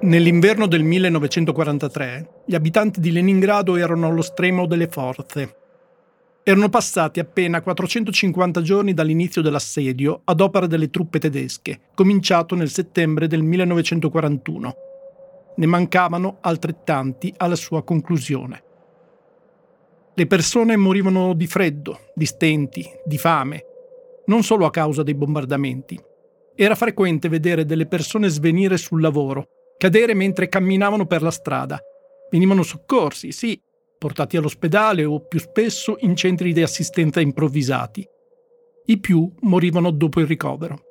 Nell'inverno del 1943 gli abitanti di Leningrado erano allo stremo delle forze. Erano passati appena 450 giorni dall'inizio dell'assedio ad opera delle truppe tedesche, cominciato nel settembre del 1941. Ne mancavano altrettanti alla sua conclusione. Le persone morivano di freddo, di stenti, di fame, non solo a causa dei bombardamenti. Era frequente vedere delle persone svenire sul lavoro cadere mentre camminavano per la strada. Venivano soccorsi, sì, portati all'ospedale o più spesso in centri di assistenza improvvisati. I più morivano dopo il ricovero.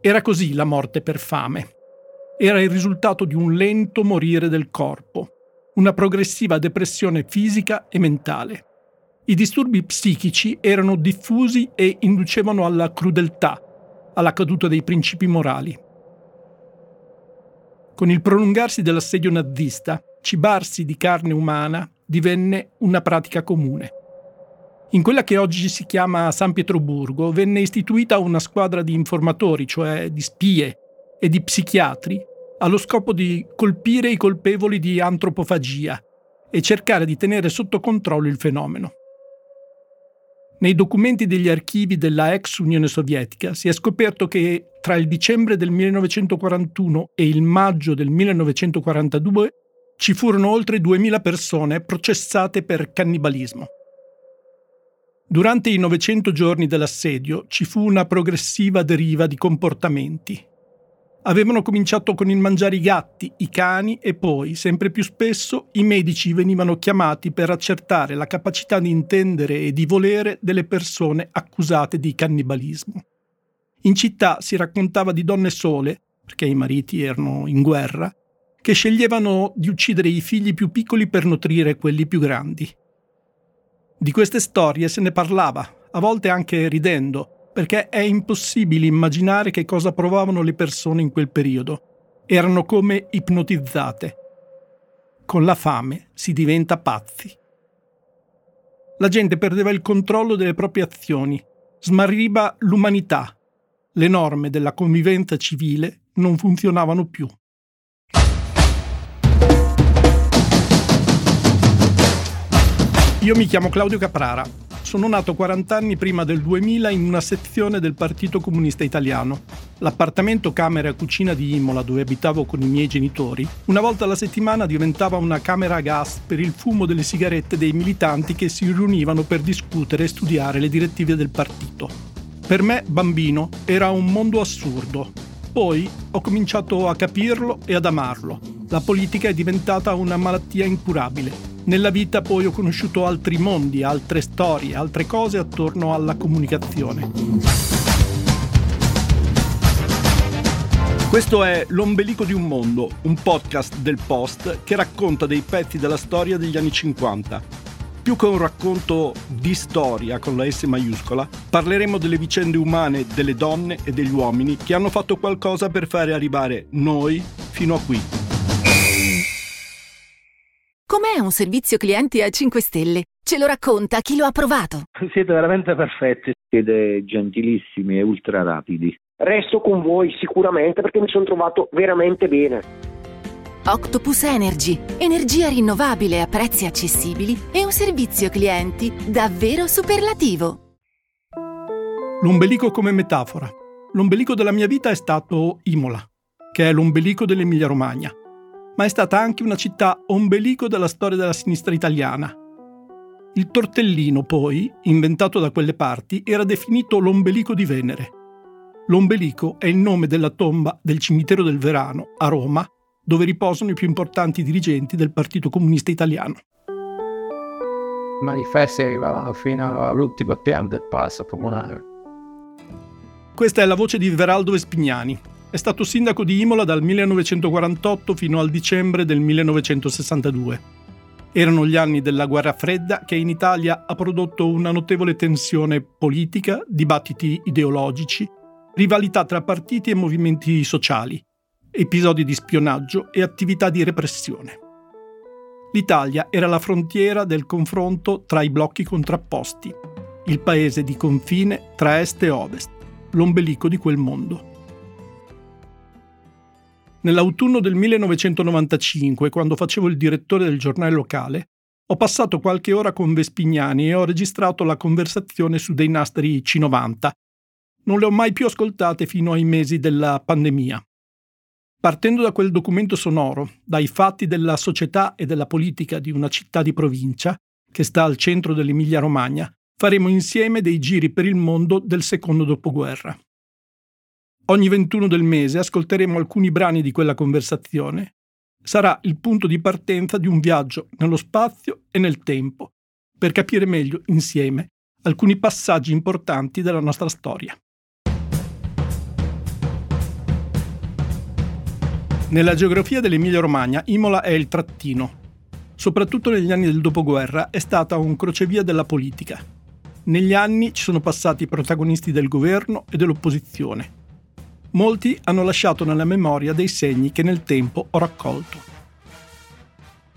Era così la morte per fame. Era il risultato di un lento morire del corpo, una progressiva depressione fisica e mentale. I disturbi psichici erano diffusi e inducevano alla crudeltà, alla caduta dei principi morali. Con il prolungarsi dell'assedio nazista, cibarsi di carne umana divenne una pratica comune. In quella che oggi si chiama San Pietroburgo venne istituita una squadra di informatori, cioè di spie e di psichiatri, allo scopo di colpire i colpevoli di antropofagia e cercare di tenere sotto controllo il fenomeno. Nei documenti degli archivi della ex Unione Sovietica si è scoperto che tra il dicembre del 1941 e il maggio del 1942 ci furono oltre 2000 persone processate per cannibalismo. Durante i 900 giorni dell'assedio ci fu una progressiva deriva di comportamenti, Avevano cominciato con il mangiare i gatti, i cani e poi, sempre più spesso, i medici venivano chiamati per accertare la capacità di intendere e di volere delle persone accusate di cannibalismo. In città si raccontava di donne sole, perché i mariti erano in guerra, che sceglievano di uccidere i figli più piccoli per nutrire quelli più grandi. Di queste storie se ne parlava, a volte anche ridendo, perché è impossibile immaginare che cosa provavano le persone in quel periodo. Erano come ipnotizzate. Con la fame si diventa pazzi. La gente perdeva il controllo delle proprie azioni, smarriva l'umanità. Le norme della convivenza civile non funzionavano più. Io mi chiamo Claudio Caprara sono nato 40 anni prima del 2000 in una sezione del Partito Comunista Italiano. L'appartamento camera e cucina di Imola, dove abitavo con i miei genitori, una volta alla settimana diventava una camera a gas per il fumo delle sigarette dei militanti che si riunivano per discutere e studiare le direttive del partito. Per me, bambino, era un mondo assurdo. Poi ho cominciato a capirlo e ad amarlo. La politica è diventata una malattia incurabile nella vita poi ho conosciuto altri mondi, altre storie, altre cose attorno alla comunicazione. Questo è L'ombelico di un mondo, un podcast del Post che racconta dei pezzi della storia degli anni 50. Più che un racconto di storia con la S maiuscola, parleremo delle vicende umane delle donne e degli uomini che hanno fatto qualcosa per fare arrivare noi fino a qui. Com'è un servizio clienti a 5 stelle? Ce lo racconta chi lo ha provato. Siete veramente perfetti, siete gentilissimi e ultra rapidi. Resto con voi sicuramente perché mi sono trovato veramente bene. Octopus Energy, energia rinnovabile a prezzi accessibili e un servizio clienti davvero superlativo. L'ombelico come metafora. L'ombelico della mia vita è stato Imola, che è l'ombelico dell'Emilia Romagna ma è stata anche una città ombelico della storia della sinistra italiana. Il tortellino, poi, inventato da quelle parti, era definito l'ombelico di Venere. L'ombelico è il nome della tomba del cimitero del Verano, a Roma, dove riposano i più importanti dirigenti del Partito Comunista Italiano. I manifesti arrivavano fino all'ultimo piano del palazzo comunale. Questa è la voce di Veraldo Vespignani, è stato sindaco di Imola dal 1948 fino al dicembre del 1962. Erano gli anni della guerra fredda che in Italia ha prodotto una notevole tensione politica, dibattiti ideologici, rivalità tra partiti e movimenti sociali, episodi di spionaggio e attività di repressione. L'Italia era la frontiera del confronto tra i blocchi contrapposti, il paese di confine tra est e ovest, l'ombelico di quel mondo. Nell'autunno del 1995, quando facevo il direttore del giornale locale, ho passato qualche ora con Vespignani e ho registrato la conversazione su dei nastri C90. Non le ho mai più ascoltate fino ai mesi della pandemia. Partendo da quel documento sonoro, dai fatti della società e della politica di una città di provincia, che sta al centro dell'Emilia-Romagna, faremo insieme dei giri per il mondo del secondo dopoguerra. Ogni 21 del mese ascolteremo alcuni brani di quella conversazione. Sarà il punto di partenza di un viaggio nello spazio e nel tempo, per capire meglio insieme alcuni passaggi importanti della nostra storia. Nella geografia dell'Emilia-Romagna, Imola è il trattino. Soprattutto negli anni del dopoguerra è stata un crocevia della politica. Negli anni ci sono passati protagonisti del governo e dell'opposizione. Molti hanno lasciato nella memoria dei segni che nel tempo ho raccolto.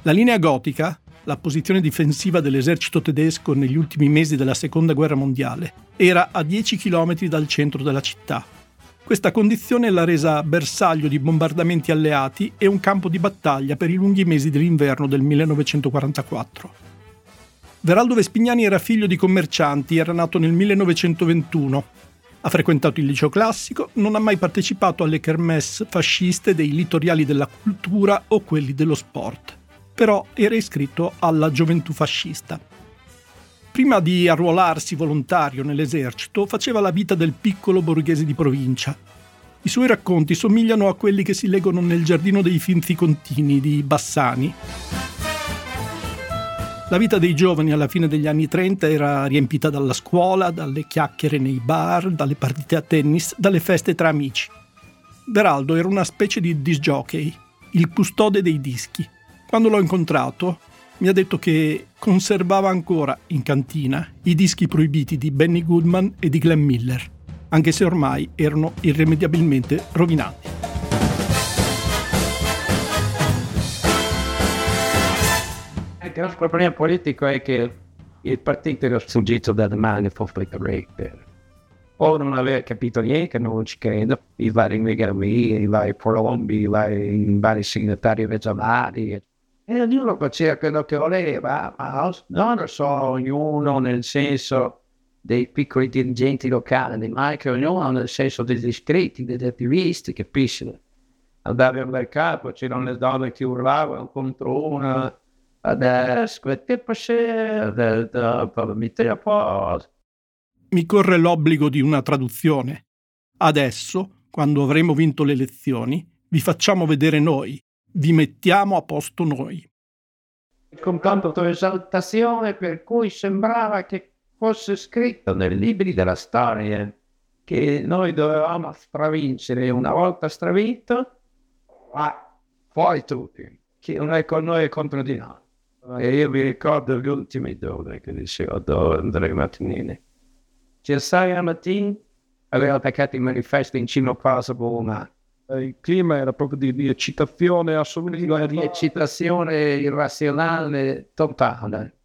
La linea gotica, la posizione difensiva dell'esercito tedesco negli ultimi mesi della Seconda Guerra Mondiale, era a 10 km dal centro della città questa condizione l'ha resa bersaglio di bombardamenti alleati e un campo di battaglia per i lunghi mesi dell'inverno del 1944. Veraldo Vespignani era figlio di commercianti, era nato nel 1921. Ha frequentato il liceo classico, non ha mai partecipato alle kermesse fasciste dei litoriali della cultura o quelli dello sport, però era iscritto alla gioventù fascista. Prima di arruolarsi volontario nell'esercito, faceva la vita del piccolo borghese di provincia. I suoi racconti somigliano a quelli che si leggono nel giardino dei Finzi Contini di Bassani. La vita dei giovani alla fine degli anni 30 era riempita dalla scuola, dalle chiacchiere nei bar, dalle partite a tennis, dalle feste tra amici. Veraldo era una specie di disc jockey, il custode dei dischi. Quando l'ho incontrato, mi ha detto che conservava ancora in cantina i dischi proibiti di Benny Goodman e di Glenn Miller, anche se ormai erano irrimediabilmente rovinati. Il grosso problema politico è che il partito era sfuggito dalle mani per o non aver capito niente, non ci credo, i vari Megami, i vari Colombi, i vari, i vari regionali, e ognuno faceva quello che voleva, ma non solo ognuno nel senso dei piccoli dirigenti locali, ma anche ognuno nel senso degli iscritti, degli attivisti, capisci? Andavi al mercato, c'erano le donne che urlavano contro una, adesso che possiede, metti a posto. Mi corre l'obbligo di una traduzione. Adesso, quando avremo vinto le elezioni, vi facciamo vedere noi, vi mettiamo a posto noi. Con tanta esaltazione per cui sembrava che fosse scritto nei libri della storia che noi dovevamo stravincere una volta stravinto, ma poi tutti, che non è con noi è contro di noi. E io mi ricordo gli ultimi due che dicevo Andrea Martinini. Cesare Mattin aveva attaccato i manifesti in cima a Bologna eh, il clima era proprio di, di eccitazione assoluta. Di eccitazione irrazionale totale.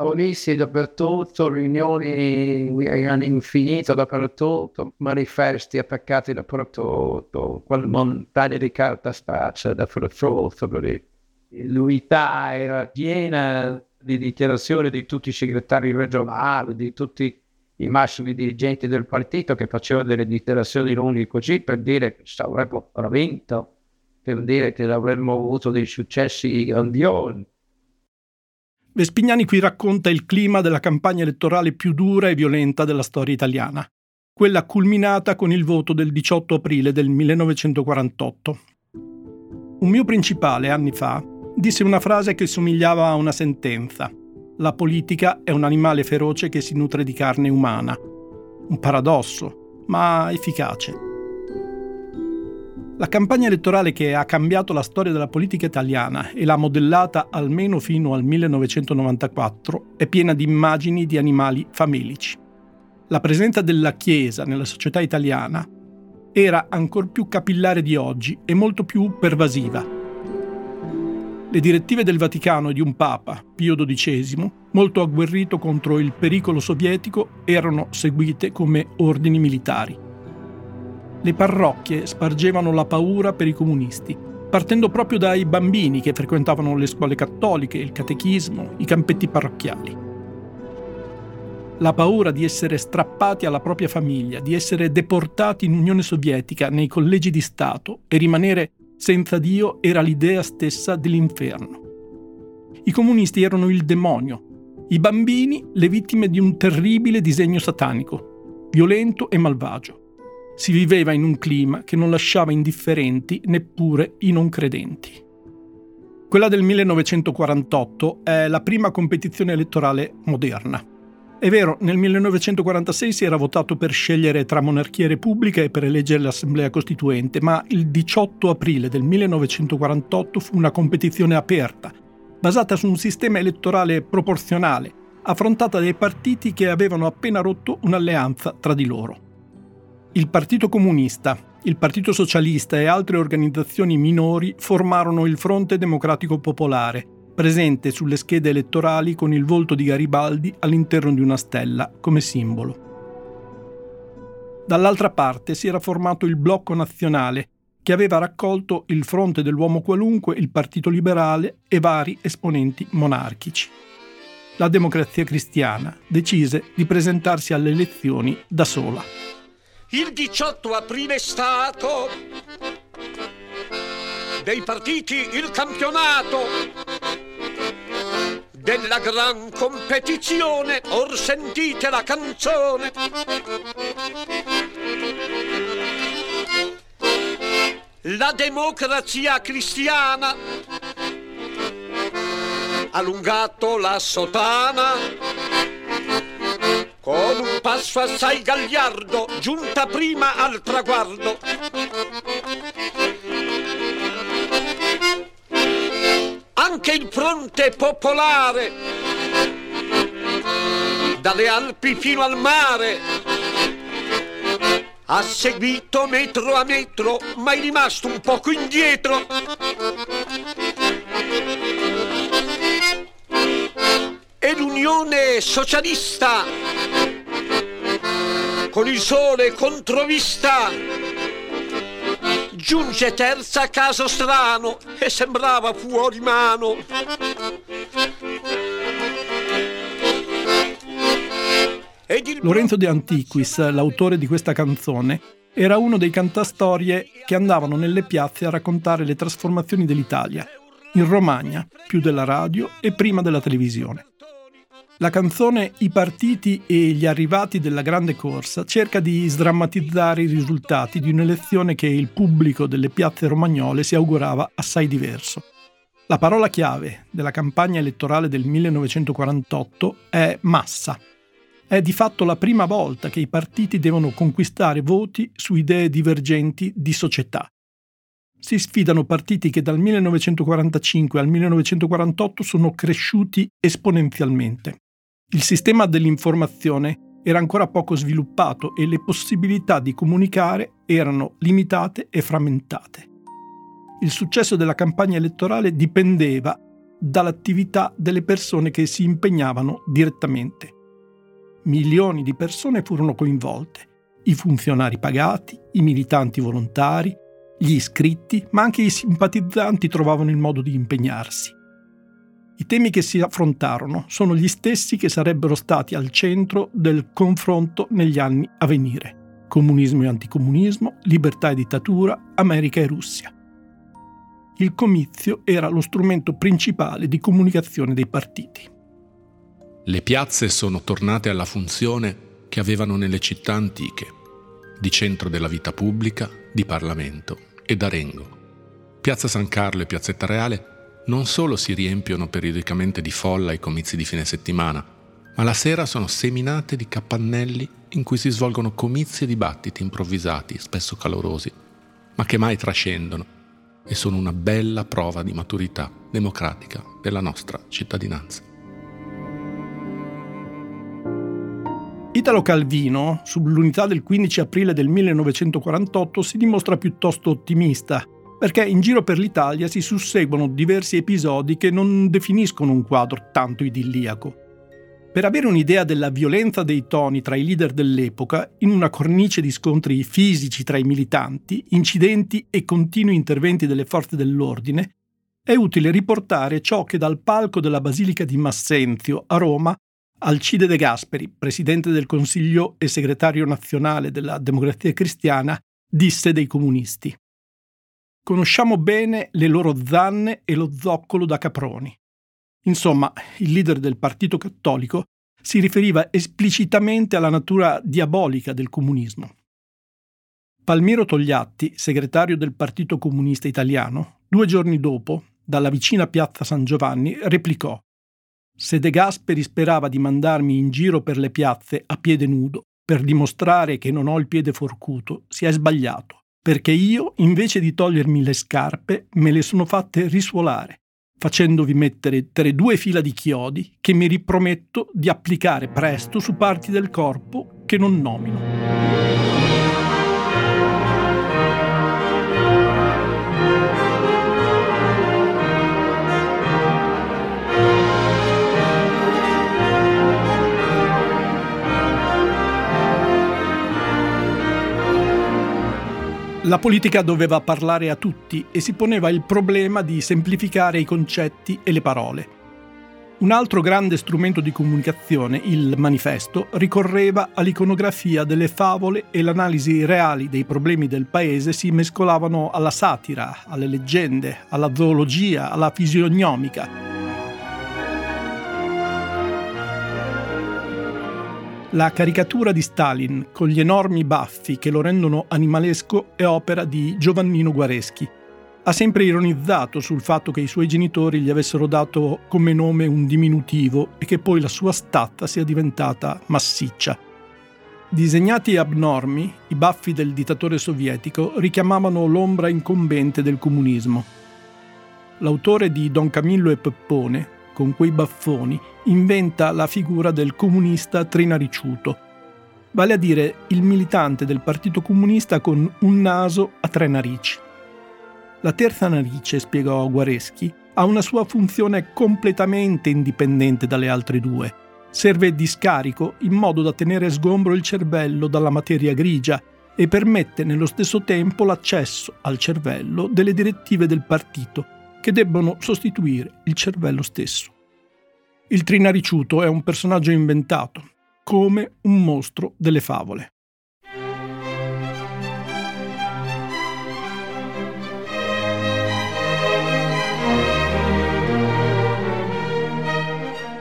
Polizie dappertutto, riunioni erano infinite dappertutto, manifesti attaccati dappertutto, quelle montagne di carta straccia dappertutto. L'unità era piena di dichiarazioni di tutti i segretari regionali, di tutti i massimi dirigenti del partito che facevano delle dichiarazioni lunghe così per dire che avremmo vinto, per dire che avremmo avuto dei successi grandiosi. Vespignani qui racconta il clima della campagna elettorale più dura e violenta della storia italiana, quella culminata con il voto del 18 aprile del 1948. Un mio principale, anni fa, disse una frase che somigliava a una sentenza la politica è un animale feroce che si nutre di carne umana. Un paradosso, ma efficace. La campagna elettorale che ha cambiato la storia della politica italiana e l'ha modellata almeno fino al 1994 è piena di immagini di animali famelici. La presenza della Chiesa nella società italiana era ancor più capillare di oggi e molto più pervasiva le direttive del Vaticano e di un Papa, Pio XII, molto agguerrito contro il pericolo sovietico, erano seguite come ordini militari. le parrocchie spargevano la paura per i comunisti, partendo proprio dai bambini che frequentavano le scuole cattoliche, il catechismo, i campetti parrocchiali. La paura di essere strappati alla propria famiglia, di essere deportati in Unione Sovietica nei collegi di Stato e rimanere senza Dio era l'idea stessa dell'inferno. I comunisti erano il demonio, i bambini le vittime di un terribile disegno satanico, violento e malvagio si viveva in un clima che non lasciava indifferenti neppure i non credenti. Quella del 1948 è la prima competizione elettorale moderna. È vero, nel 1946 si era votato per scegliere tra monarchia e repubblica e per eleggere l'Assemblea Costituente, ma il 18 aprile del 1948 fu una competizione aperta, basata su un sistema elettorale proporzionale, affrontata dai partiti che avevano appena rotto un'alleanza tra di loro. Il Partito Comunista, il Partito Socialista e altre organizzazioni minori formarono il Fronte Democratico Popolare, presente sulle schede elettorali con il volto di Garibaldi all'interno di una stella come simbolo. Dall'altra parte si era formato il Blocco Nazionale, che aveva raccolto il Fronte dell'Uomo Qualunque, il Partito Liberale e vari esponenti monarchici. La democrazia cristiana decise di presentarsi alle elezioni da sola il 18 aprile è stato dei partiti il campionato della gran competizione, or sentite la canzone. La democrazia cristiana ha allungato la sotana con un passo assai gagliardo, giunta prima al traguardo. Anche il fronte popolare, dalle Alpi fino al mare, ha seguito metro a metro, ma è rimasto un poco indietro. E l'Unione Socialista con il sole controvista giunge terza a caso strano e sembrava fuori mano. Lorenzo De Antiquis, l'autore di questa canzone, era uno dei cantastorie che andavano nelle piazze a raccontare le trasformazioni dell'Italia, in Romagna, più della radio e prima della televisione. La canzone I partiti e gli arrivati della grande corsa cerca di sdrammatizzare i risultati di un'elezione che il pubblico delle piazze romagnole si augurava assai diverso. La parola chiave della campagna elettorale del 1948 è massa. È di fatto la prima volta che i partiti devono conquistare voti su idee divergenti di società. Si sfidano partiti che dal 1945 al 1948 sono cresciuti esponenzialmente. Il sistema dell'informazione era ancora poco sviluppato e le possibilità di comunicare erano limitate e frammentate. Il successo della campagna elettorale dipendeva dall'attività delle persone che si impegnavano direttamente. Milioni di persone furono coinvolte, i funzionari pagati, i militanti volontari, gli iscritti, ma anche i simpatizzanti trovavano il modo di impegnarsi. I temi che si affrontarono sono gli stessi che sarebbero stati al centro del confronto negli anni a venire. Comunismo e anticomunismo, libertà e dittatura, America e Russia. Il comizio era lo strumento principale di comunicazione dei partiti. Le piazze sono tornate alla funzione che avevano nelle città antiche, di centro della vita pubblica, di Parlamento e d'Arengo. Piazza San Carlo e Piazzetta Reale non solo si riempiono periodicamente di folla i comizi di fine settimana, ma la sera sono seminate di capannelli in cui si svolgono comizi e dibattiti improvvisati, spesso calorosi, ma che mai trascendono e sono una bella prova di maturità democratica della nostra cittadinanza. Italo Calvino, sull'unità del 15 aprile del 1948, si dimostra piuttosto ottimista perché in giro per l'Italia si susseguono diversi episodi che non definiscono un quadro tanto idilliaco. Per avere un'idea della violenza dei toni tra i leader dell'epoca, in una cornice di scontri fisici tra i militanti, incidenti e continui interventi delle forze dell'ordine, è utile riportare ciò che dal palco della Basilica di Massenzio a Roma Alcide De Gasperi, presidente del Consiglio e segretario nazionale della Democrazia Cristiana, disse dei comunisti. Conosciamo bene le loro zanne e lo zoccolo da caproni. Insomma, il leader del Partito Cattolico si riferiva esplicitamente alla natura diabolica del comunismo. Palmiro Togliatti, segretario del Partito Comunista Italiano, due giorni dopo, dalla vicina piazza San Giovanni, replicò se De Gasperi sperava di mandarmi in giro per le piazze a piede nudo per dimostrare che non ho il piede forcuto, si è sbagliato, perché io, invece di togliermi le scarpe, me le sono fatte risuolare, facendovi mettere tra due fila di chiodi che mi riprometto di applicare presto su parti del corpo che non nomino. La politica doveva parlare a tutti e si poneva il problema di semplificare i concetti e le parole. Un altro grande strumento di comunicazione, il manifesto, ricorreva all'iconografia delle favole e l'analisi reali dei problemi del paese si mescolavano alla satira, alle leggende, alla zoologia, alla fisionomica. La caricatura di Stalin con gli enormi baffi che lo rendono animalesco è opera di Giovannino Guareschi. Ha sempre ironizzato sul fatto che i suoi genitori gli avessero dato come nome un diminutivo e che poi la sua stazza sia diventata massiccia. Disegnati abnormi, i baffi del dittatore sovietico richiamavano l'ombra incombente del comunismo. L'autore di Don Camillo e Peppone, con quei baffoni, inventa la figura del comunista trinariciuto, vale a dire il militante del Partito Comunista con un naso a tre narici. La terza narice, spiegò Guareschi, ha una sua funzione completamente indipendente dalle altre due. Serve di scarico in modo da tenere sgombro il cervello dalla materia grigia e permette nello stesso tempo l'accesso al cervello delle direttive del partito che debbono sostituire il cervello stesso. Il Trinariciuto è un personaggio inventato, come un mostro delle favole.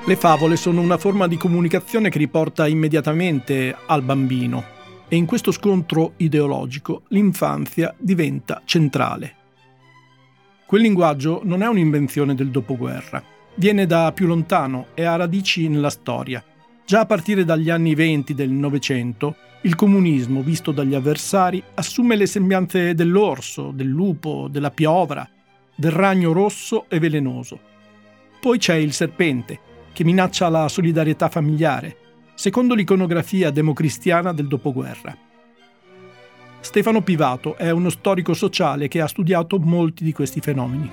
Le favole sono una forma di comunicazione che riporta immediatamente al bambino e in questo scontro ideologico l'infanzia diventa centrale. Quel linguaggio non è un'invenzione del dopoguerra, viene da più lontano e ha radici nella storia. Già a partire dagli anni venti del Novecento, il comunismo, visto dagli avversari, assume le sembianze dell'orso, del lupo, della piovra, del ragno rosso e velenoso. Poi c'è il serpente, che minaccia la solidarietà familiare, secondo l'iconografia democristiana del dopoguerra. Stefano Pivato è uno storico sociale che ha studiato molti di questi fenomeni.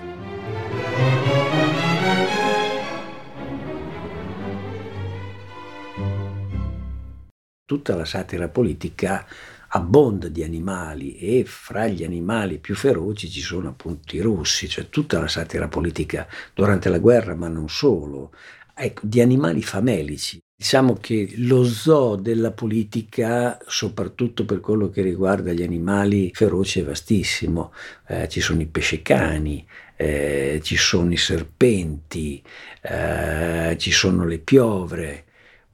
Tutta la satira politica abbonda di animali e fra gli animali più feroci ci sono appunto i russi, cioè tutta la satira politica durante la guerra, ma non solo, ecco, di animali famelici. Diciamo che lo zoo della politica, soprattutto per quello che riguarda gli animali feroci, è vastissimo. Eh, ci sono i pescecani, eh, ci sono i serpenti, eh, ci sono le piovre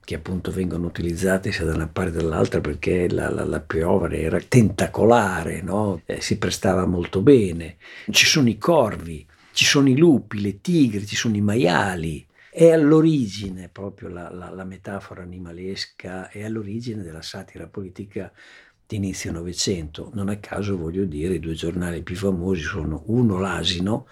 che appunto vengono utilizzate sia da una parte che dall'altra perché la, la, la piovra era tentacolare, no? eh, si prestava molto bene. Ci sono i corvi, ci sono i lupi, le tigri, ci sono i maiali, è all'origine proprio la, la, la metafora animalesca, è all'origine della satira politica di inizio Novecento. Non a caso voglio dire i due giornali più famosi sono uno l'asino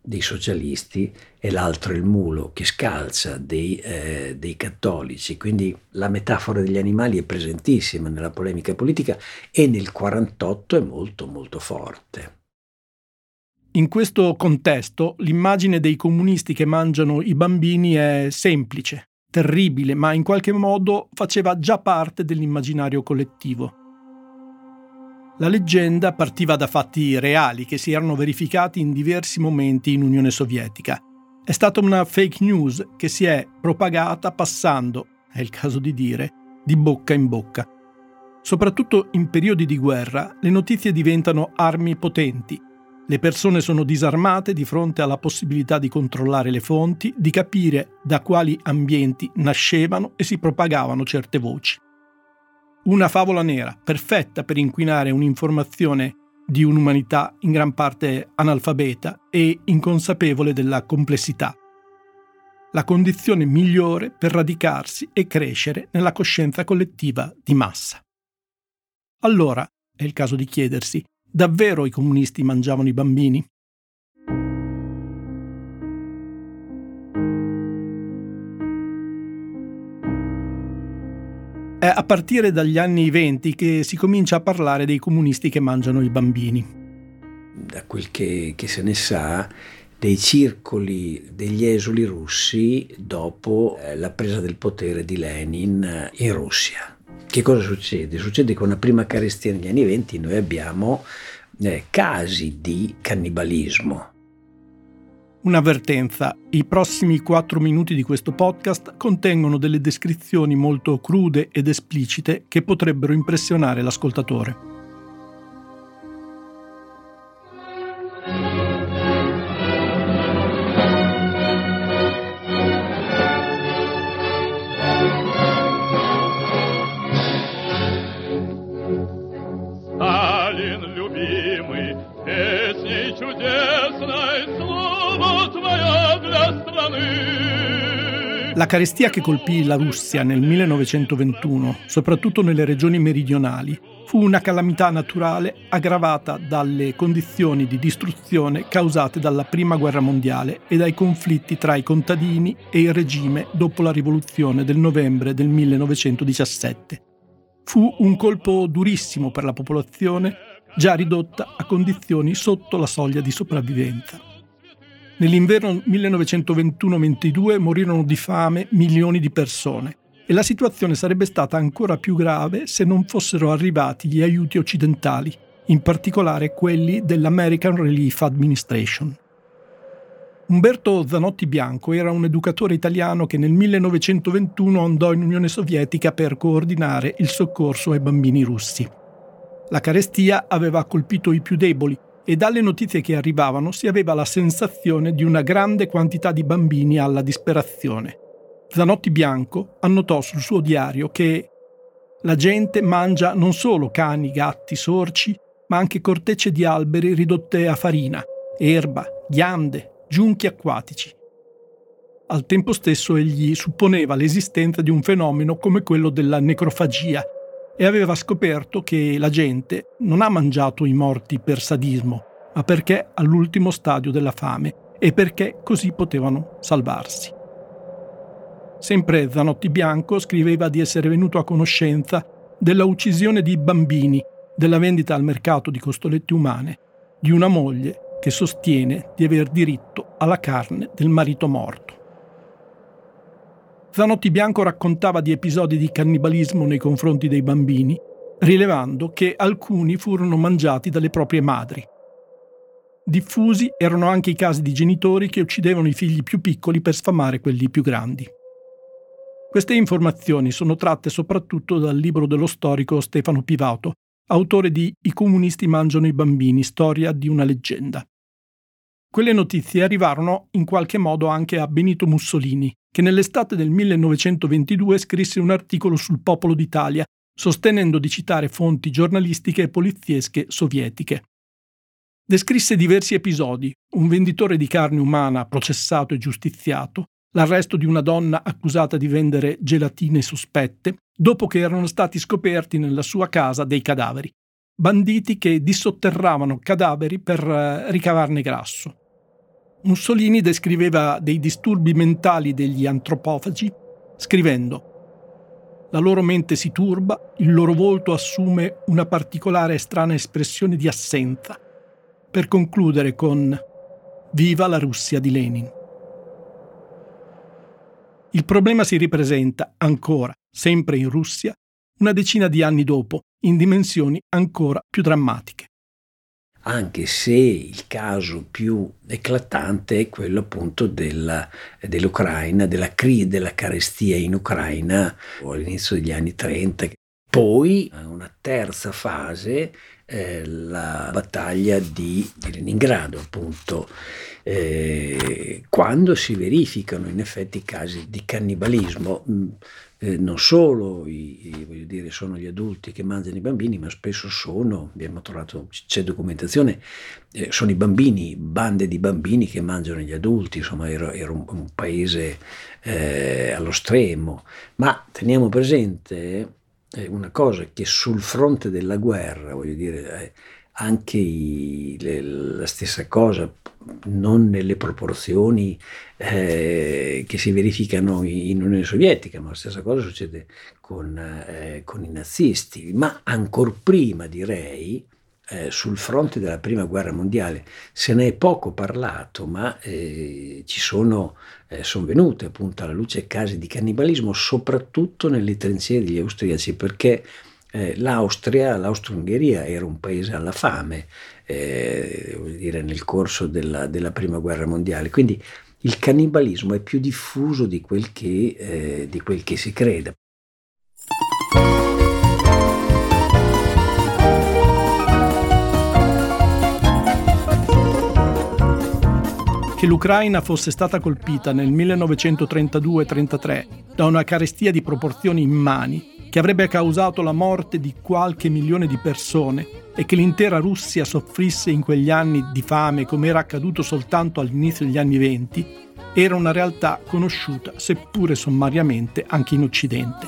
dei socialisti e l'altro il mulo che scalza dei, eh, dei, cattolici. Quindi la metafora degli animali è presentissima nella polemica politica e nel 48 è molto molto forte. In questo contesto l'immagine dei comunisti che mangiano i bambini è semplice, terribile, ma in qualche modo faceva già parte dell'immaginario collettivo. La leggenda partiva da fatti reali che si erano verificati in diversi momenti in Unione Sovietica. È stata una fake news che si è propagata passando, è il caso di dire, di bocca in bocca. Soprattutto in periodi di guerra le notizie diventano armi potenti. Le persone sono disarmate di fronte alla possibilità di controllare le fonti, di capire da quali ambienti nascevano e si propagavano certe voci. Una favola nera, perfetta per inquinare un'informazione di un'umanità in gran parte analfabeta e inconsapevole della complessità. La condizione migliore per radicarsi e crescere nella coscienza collettiva di massa. Allora, è il caso di chiedersi, davvero i comunisti mangiavano i bambini? È a partire dagli anni venti che si comincia a parlare dei comunisti che mangiano i bambini. Da quel che, che se ne sa, dei circoli degli esuli russi dopo eh, la presa del potere di Lenin in Russia. Che cosa succede? Succede che con la prima carestia negli anni venti noi abbiamo eh, casi di cannibalismo. Un'avvertenza, i prossimi quattro minuti di questo podcast contengono delle descrizioni molto crude ed esplicite che potrebbero impressionare l'ascoltatore. La carestia che colpì la Russia nel 1921, soprattutto nelle regioni meridionali, fu una calamità naturale aggravata dalle condizioni di distruzione causate dalla Prima Guerra Mondiale e dai conflitti tra i contadini e il regime dopo la rivoluzione del novembre del 1917. Fu un colpo durissimo per la popolazione, già ridotta a condizioni sotto la soglia di sopravvivenza. Nell'inverno 1921-22 morirono di fame milioni di persone e la situazione sarebbe stata ancora più grave se non fossero arrivati gli aiuti occidentali, in particolare quelli dell'American Relief Administration. Umberto Zanotti Bianco era un educatore italiano che nel 1921 andò in Unione Sovietica per coordinare il soccorso ai bambini russi. La carestia aveva colpito i più deboli e dalle notizie che arrivavano si aveva la sensazione di una grande quantità di bambini alla disperazione. Zanotti Bianco annotò sul suo diario che la gente mangia non solo cani, gatti, sorci, ma anche cortecce di alberi ridotte a farina, erba, ghiande, giunchi acquatici. Al tempo stesso egli supponeva l'esistenza di un fenomeno come quello della necrofagia, e aveva scoperto che la gente non ha mangiato i morti per sadismo, ma perché all'ultimo stadio della fame e perché così potevano salvarsi. Sempre Zanotti Bianco scriveva di essere venuto a conoscenza della uccisione di bambini, della vendita al mercato di costoletti umane, di una moglie che sostiene di aver diritto alla carne del marito morto. Zanotti Bianco raccontava di episodi di cannibalismo nei confronti dei bambini, rilevando che alcuni furono mangiati dalle proprie madri. Diffusi erano anche i casi di genitori che uccidevano i figli più piccoli per sfamare quelli più grandi. Queste informazioni sono tratte soprattutto dal libro dello storico Stefano Pivato, autore di I comunisti mangiano i bambini, storia di una leggenda. Quelle notizie arrivarono in qualche modo anche a Benito Mussolini, che nell'estate del 1922 scrisse un articolo sul popolo d'Italia, sostenendo di citare fonti giornalistiche e poliziesche sovietiche. Descrisse diversi episodi, un venditore di carne umana processato e giustiziato, l'arresto di una donna accusata di vendere gelatine sospette, dopo che erano stati scoperti nella sua casa dei cadaveri, banditi che dissotterravano cadaveri per eh, ricavarne grasso. Mussolini descriveva dei disturbi mentali degli antropofagi scrivendo La loro mente si turba, il loro volto assume una particolare e strana espressione di assenza, per concludere con Viva la Russia di Lenin. Il problema si ripresenta ancora, sempre in Russia, una decina di anni dopo, in dimensioni ancora più drammatiche anche se il caso più eclatante è quello appunto della, dell'Ucraina, della, della carestia in Ucraina all'inizio degli anni 30. Poi, una terza fase, eh, la battaglia di, Leningrado, appunto, eh, quando si verificano in effetti casi di cannibalismo. Eh, non solo i, i, dire, sono gli adulti che mangiano i bambini, ma spesso sono, abbiamo trovato, c'è documentazione, eh, sono i bambini, bande di bambini che mangiano gli adulti, insomma era, era un, un, paese eh, allo stremo. Ma teniamo presente eh, una cosa, che sul fronte della guerra, voglio dire, eh, anche i, le, la stessa cosa non nelle proporzioni eh, che si verificano in Unione Sovietica, ma la stessa cosa succede con, eh, con i nazisti, ma ancora prima direi eh, sul fronte della prima guerra mondiale se ne è poco parlato, ma eh, ci sono, eh, sono venute appunto alla luce casi di cannibalismo, soprattutto nelle trinziere degli austriaci, perché l'Austria, l'Austro-Ungheria era un paese alla fame, eh, dire, nel corso della, della, prima guerra mondiale. Quindi il cannibalismo è più diffuso di quel che, eh, di quel che si crede. Che l'Ucraina fosse stata colpita nel 1932-33 da una carestia di proporzioni immani che avrebbe causato la morte di qualche milione di persone e che l'intera Russia soffrisse in quegli anni di fame come era accaduto soltanto all'inizio degli anni venti, era una realtà conosciuta, seppure sommariamente, anche in Occidente.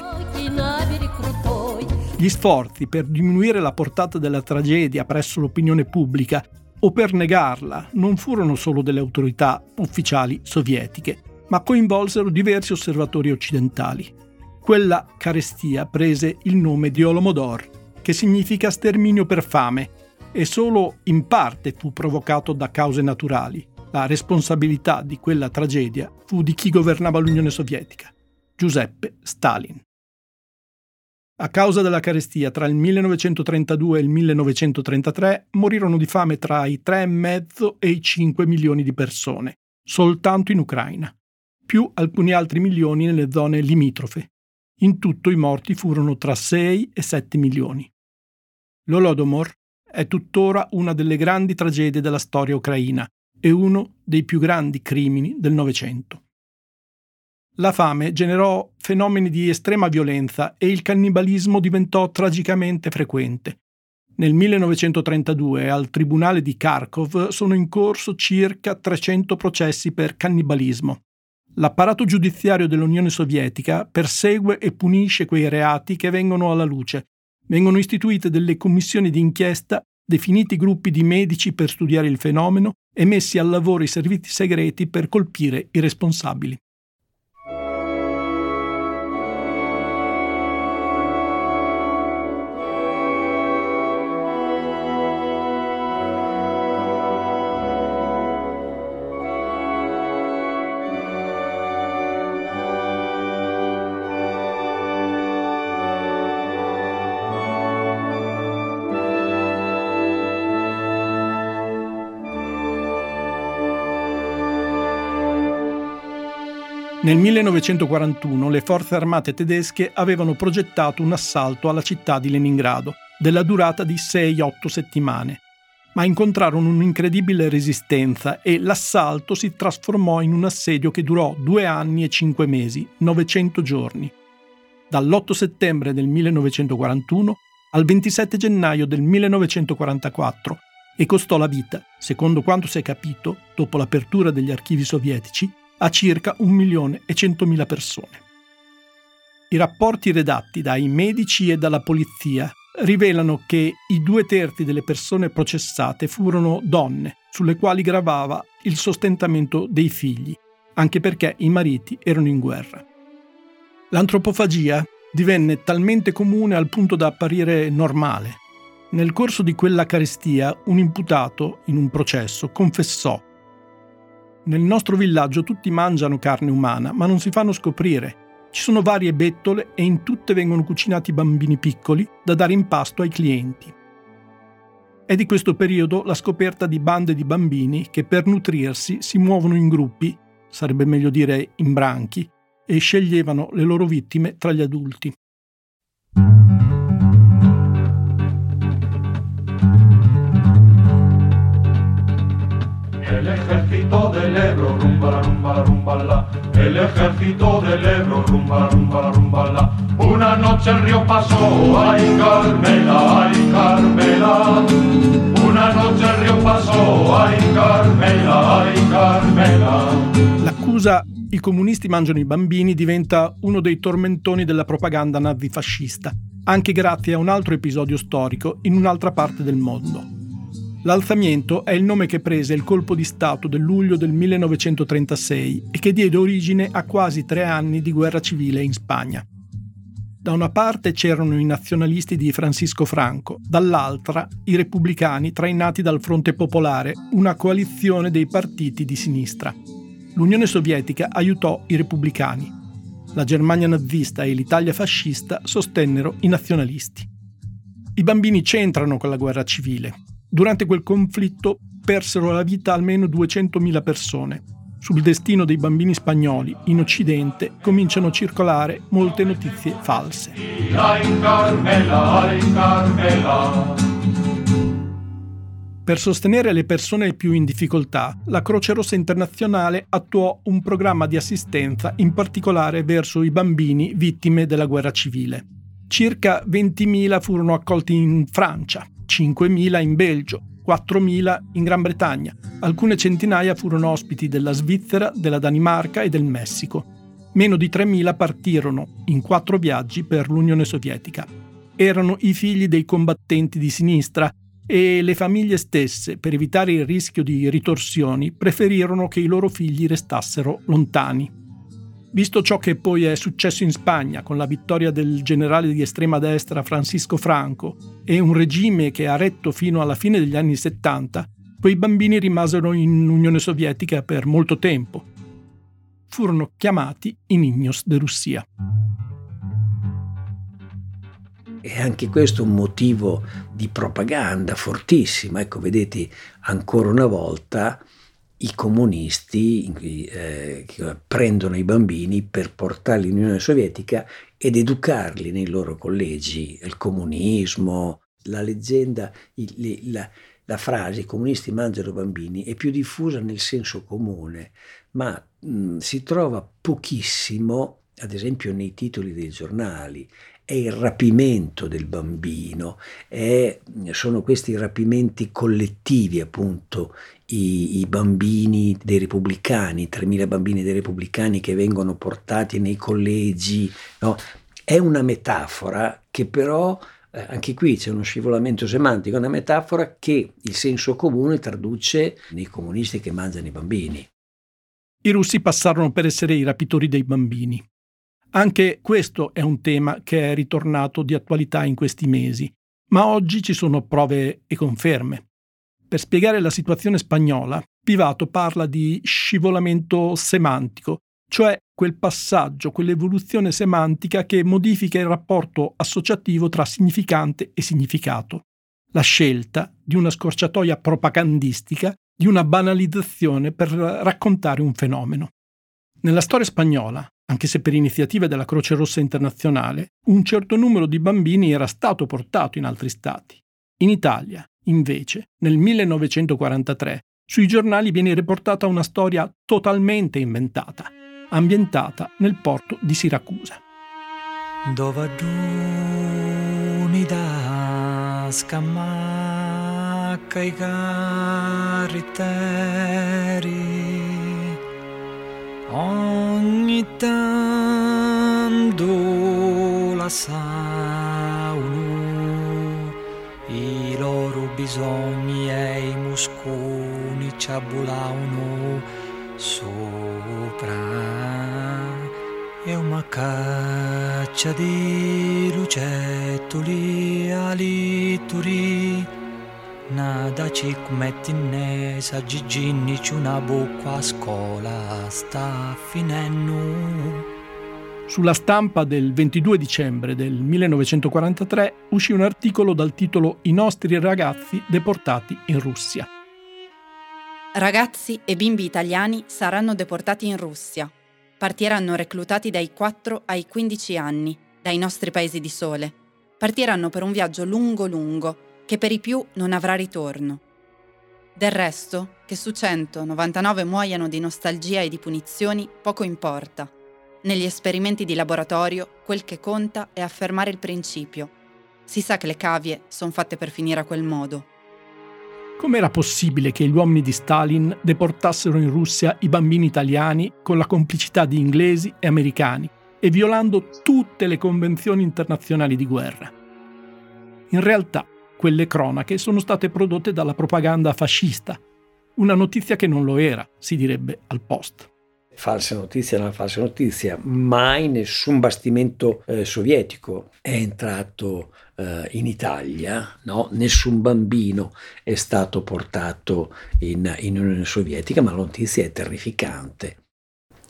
Gli sforzi per diminuire la portata della tragedia presso l'opinione pubblica o per negarla non furono solo delle autorità ufficiali sovietiche, ma coinvolsero diversi osservatori occidentali. Quella carestia prese il nome di Olomodor, che significa sterminio per fame, e solo in parte fu provocato da cause naturali. La responsabilità di quella tragedia fu di chi governava l'Unione Sovietica, Giuseppe Stalin. A causa della carestia tra il 1932 e il 1933 morirono di fame tra i 3,5 e i 5 milioni di persone, soltanto in Ucraina, più alcuni altri milioni nelle zone limitrofe, in tutto i morti furono tra 6 e 7 milioni. L'Olodomor è tuttora una delle grandi tragedie della storia ucraina e uno dei più grandi crimini del Novecento. La fame generò fenomeni di estrema violenza e il cannibalismo diventò tragicamente frequente. Nel 1932 al Tribunale di Kharkov sono in corso circa 300 processi per cannibalismo. L'apparato giudiziario dell'Unione Sovietica persegue e punisce quei reati che vengono alla luce. Vengono istituite delle commissioni di inchiesta, definiti gruppi di medici per studiare il fenomeno e messi al lavoro i servizi segreti per colpire i responsabili. Nel 1941 le forze armate tedesche avevano progettato un assalto alla città di Leningrado, della durata di 6-8 settimane, ma incontrarono un'incredibile resistenza e l'assalto si trasformò in un assedio che durò due anni e cinque mesi, 900 giorni. Dall'8 settembre del 1941 al 27 gennaio del 1944 e costò la vita, secondo quanto si è capito, dopo l'apertura degli archivi sovietici, a circa un milione e centomila persone. I rapporti redatti dai medici e dalla polizia rivelano che i due terzi delle persone processate furono donne, sulle quali gravava il sostentamento dei figli, anche perché i mariti erano in guerra. L'antropofagia divenne talmente comune al punto da apparire normale. Nel corso di quella carestia un imputato, in un processo, confessò Nel nostro villaggio tutti mangiano carne umana, ma non si fanno scoprire. Ci sono varie bettole e in tutte vengono cucinati bambini piccoli da dare in pasto ai clienti. È di questo periodo la scoperta di bande di bambini che per nutrirsi si muovono in gruppi, sarebbe meglio dire in branchi, e sceglievano le loro vittime tra gli adulti. Ejército del Ebro, rumba la rumba la rumba la. El ejército del Ebro, rumba la rumba la rumba la. Una noche el río pasó, ay Carmela, ay Carmela. Una noche el río pasó, ay Carmela, ay Carmela. L'accusa i comunisti mangiano i bambini diventa uno dei tormentoni della propaganda nazifascista, anche grazie a un altro episodio storico in un'altra parte del mondo. L'alzamiento è il nome che prese il colpo di Stato del luglio del 1936 e che diede origine a quasi tre anni di guerra civile in Spagna. Da una parte c'erano i nazionalisti di Francisco Franco, dall'altra i repubblicani trainati dal Fronte Popolare, una coalizione dei partiti di sinistra. L'Unione Sovietica aiutò i repubblicani. La Germania nazista e l'Italia fascista sostennero i nazionalisti. I bambini c'entrano con la guerra civile, Durante quel conflitto persero la vita almeno 200.000 persone. Sul destino dei bambini spagnoli in Occidente cominciano a circolare molte notizie false. Per sostenere le persone più in difficoltà, la Croce Rossa Internazionale attuò un programma di assistenza in particolare verso i bambini vittime della guerra civile. Circa 20.000 furono accolti in Francia, 5.000 in Belgio, 4.000 in Gran Bretagna. Alcune centinaia furono ospiti della Svizzera, della Danimarca e del Messico. Meno di 3.000 partirono in quattro viaggi per l'Unione Sovietica. Erano i figli dei combattenti di sinistra e le famiglie stesse, per evitare il rischio di ritorsioni, preferirono che i loro figli restassero lontani. Visto ciò che poi è successo in Spagna con la vittoria del generale di estrema destra Francisco Franco e un regime che ha retto fino alla fine degli anni 70, quei bambini rimasero in Unione Sovietica per molto tempo. Furono chiamati i Niños de Russia. E anche questo è un motivo di propaganda fortissima. Ecco, vedete, ancora una volta i comunisti eh, prendono i bambini per portarli in Unione Sovietica ed educarli nei loro collegi, il comunismo, la leggenda, il, la, la, frase i comunisti mangiano bambini è più diffusa nel senso comune, ma mh, si trova pochissimo, ad esempio nei titoli dei giornali. È il rapimento del bambino, è, sono questi rapimenti collettivi appunto, i, i, bambini dei repubblicani, 3.000 bambini dei repubblicani che vengono portati nei collegi, no? è una metafora che però eh, anche qui c'è uno scivolamento semantico, è una metafora che il senso comune traduce nei comunisti che mangiano i bambini. I russi passarono per essere i rapitori dei bambini. Anche questo è un tema che è ritornato di attualità in questi mesi, ma oggi ci sono prove e conferme. Per spiegare la situazione spagnola, Pivato parla di scivolamento semantico, cioè quel passaggio, quell'evoluzione semantica che modifica il rapporto associativo tra significante e significato. La scelta di una scorciatoia propagandistica, di una banalizzazione per raccontare un fenomeno. Nella storia spagnola, anche se per iniziative della Croce Rossa Internazionale, un certo numero di bambini era stato portato in altri stati. In Italia, invece, nel 1943, sui giornali viene riportata una storia totalmente inventata, ambientata nel porto di Siracusa. Dove da scammacca i carritteri ogni tanto la sauno bisogni e i musconi ci abbulavano sopra e una caccia di lucettoli alituri Nada cikmettinne giginni una bucca a scuola sta finendo. Sulla stampa del 22 dicembre del 1943 uscì un articolo dal titolo I nostri ragazzi deportati in Russia. Ragazzi e bimbi italiani saranno deportati in Russia. Partiranno reclutati dai 4 ai 15 anni, dai nostri paesi di sole. Partiranno per un viaggio lungo lungo che per i più non avrà ritorno. Del resto, che su 199 muoiano di nostalgia e di punizioni, poco importa. Negli esperimenti di laboratorio, quel che conta è affermare il principio. Si sa che le cavie sono fatte per finire a quel modo. Com'era possibile che gli uomini di Stalin deportassero in Russia i bambini italiani con la complicità di inglesi e americani e violando tutte le convenzioni internazionali di guerra? In realtà, quelle cronache sono state prodotte dalla propaganda fascista, una notizia che non lo era, si direbbe al post. Falsa notizia è una falsa notizia, mai nessun bastimento eh, sovietico è entrato eh, in Italia, no? nessun bambino è stato portato in, in Unione Sovietica, ma la notizia è terrificante.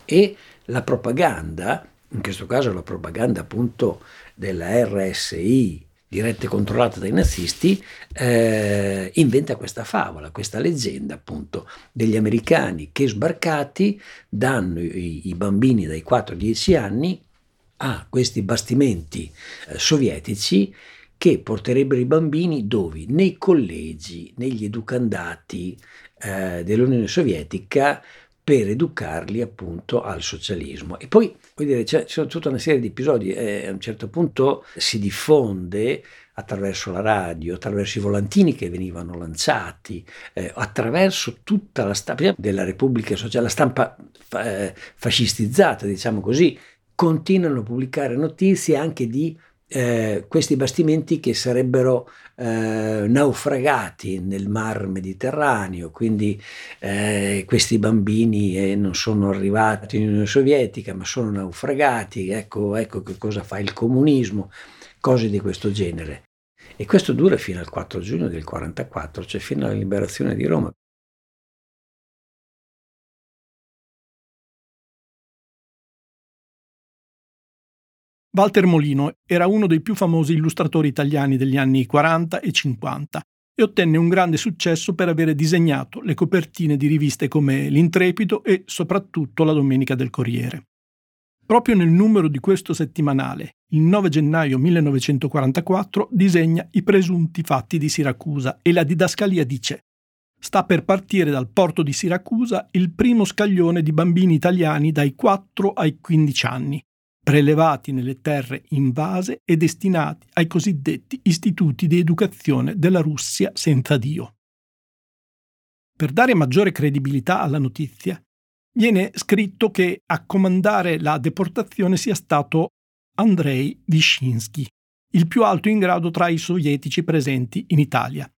E la propaganda, in questo caso la propaganda appunto della RSI, dirette e controllate dai nazisti, eh, inventa questa favola, questa leggenda appunto degli americani che sbarcati danno i, i bambini dai 4 ai 10 anni a questi bastimenti eh, sovietici che porterebbero i bambini dove? Nei collegi, negli educandati eh, dell'Unione Sovietica per educarli appunto al socialismo. E poi, voglio dire, c'è, c'è tutta una serie di episodi, eh, a un certo punto si diffonde attraverso la radio, attraverso i volantini che venivano lanciati, eh, attraverso tutta la stampa della Repubblica Sociale, la stampa eh, fascistizzata, diciamo così, continuano a pubblicare notizie anche di eh, questi bastimenti che sarebbero eh, naufragati nel mar Mediterraneo, quindi eh, questi bambini eh, non sono arrivati in Unione Sovietica ma sono naufragati, ecco, ecco che cosa fa il comunismo, cose di questo genere. E questo dura fino al 4 giugno del 1944, cioè fino alla liberazione di Roma. Walter Molino era uno dei più famosi illustratori italiani degli anni 40 e 50 e ottenne un grande successo per avere disegnato le copertine di riviste come L'Intrepido e soprattutto La Domenica del Corriere. Proprio nel numero di questo settimanale, il 9 gennaio 1944, disegna i presunti fatti di Siracusa e la didascalia dice Sta per partire dal porto di Siracusa il primo scaglione di bambini italiani dai 4 ai 15 anni, prelevati nelle terre invase e destinati ai cosiddetti istituti di educazione della Russia senza Dio. Per dare maggiore credibilità alla notizia, viene scritto che a comandare la deportazione sia stato Andrei Wyszynski, il più alto in grado tra i sovietici presenti in Italia.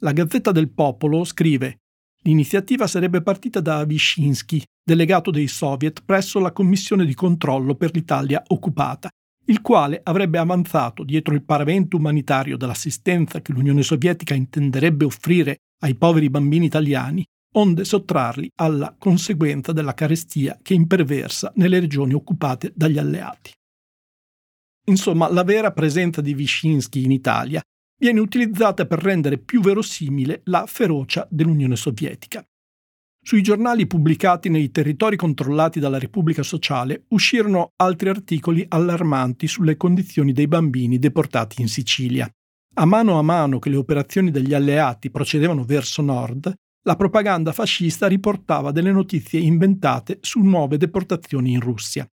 La Gazzetta del Popolo scrive L'iniziativa sarebbe partita da Wyszynski, delegato dei soviet presso la Commissione di controllo per l'Italia occupata, il quale avrebbe avanzato dietro il paravento umanitario dell'assistenza che l'Unione Sovietica intenderebbe offrire ai poveri bambini italiani, onde sottrarli alla conseguenza della carestia che imperversa nelle regioni occupate dagli alleati. Insomma, la vera presenza di Wyszynski in Italia viene utilizzata per rendere più verosimile la ferocia dell'Unione Sovietica. Sui giornali pubblicati nei territori controllati dalla Repubblica Sociale uscirono altri articoli allarmanti sulle condizioni dei bambini deportati in Sicilia. A mano a mano che le operazioni degli alleati procedevano verso nord, la propaganda fascista riportava delle notizie inventate su nuove deportazioni in Russia.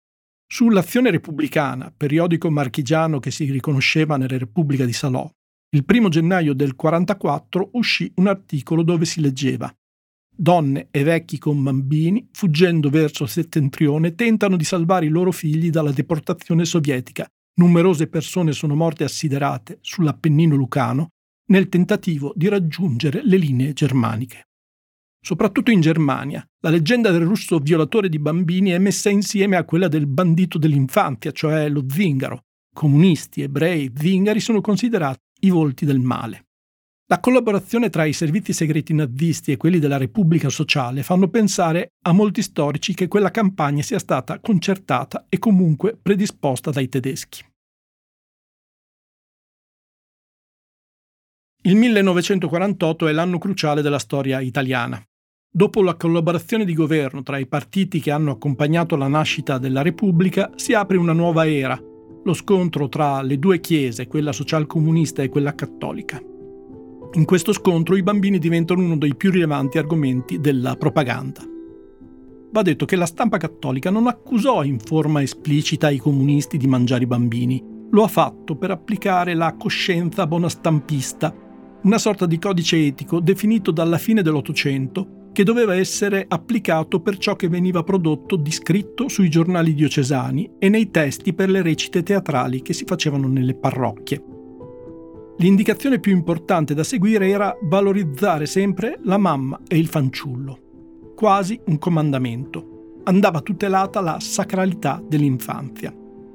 Sull'Azione Repubblicana, periodico marchigiano che si riconosceva nella Repubblica di Salò, il primo gennaio del 44 uscì un articolo dove si leggeva Donne e vecchi con bambini, fuggendo verso il settentrione, tentano di salvare i loro figli dalla deportazione sovietica. Numerose persone sono morte assiderate sull'Appennino lucano nel tentativo di raggiungere le linee germaniche. Soprattutto in Germania, la leggenda del russo violatore di bambini è messa insieme a quella del bandito dell'infanzia, cioè lo zingaro. Comunisti, ebrei, zingari sono considerati i volti del male. La collaborazione tra i servizi segreti nazisti e quelli della Repubblica Sociale fanno pensare a molti storici che quella campagna sia stata concertata e comunque predisposta dai tedeschi. Il 1948 è l'anno cruciale della storia italiana. Dopo la collaborazione di governo tra i partiti che hanno accompagnato la nascita della Repubblica, si apre una nuova era, lo scontro tra le due chiese, quella socialcomunista e quella cattolica. In questo scontro i bambini diventano uno dei più rilevanti argomenti della propaganda. Va detto che la stampa cattolica non accusò in forma esplicita i comunisti di mangiare i bambini, lo ha fatto per applicare la coscienza bonastampista, una sorta di codice etico definito dalla fine dell'Ottocento che doveva essere applicato per ciò che veniva prodotto di scritto sui giornali diocesani e nei testi per le recite teatrali che si facevano nelle parrocchie. L'indicazione più importante da seguire era valorizzare sempre la mamma e il fanciullo, quasi un comandamento. Andava tutelata la sacralità dell'infanzia.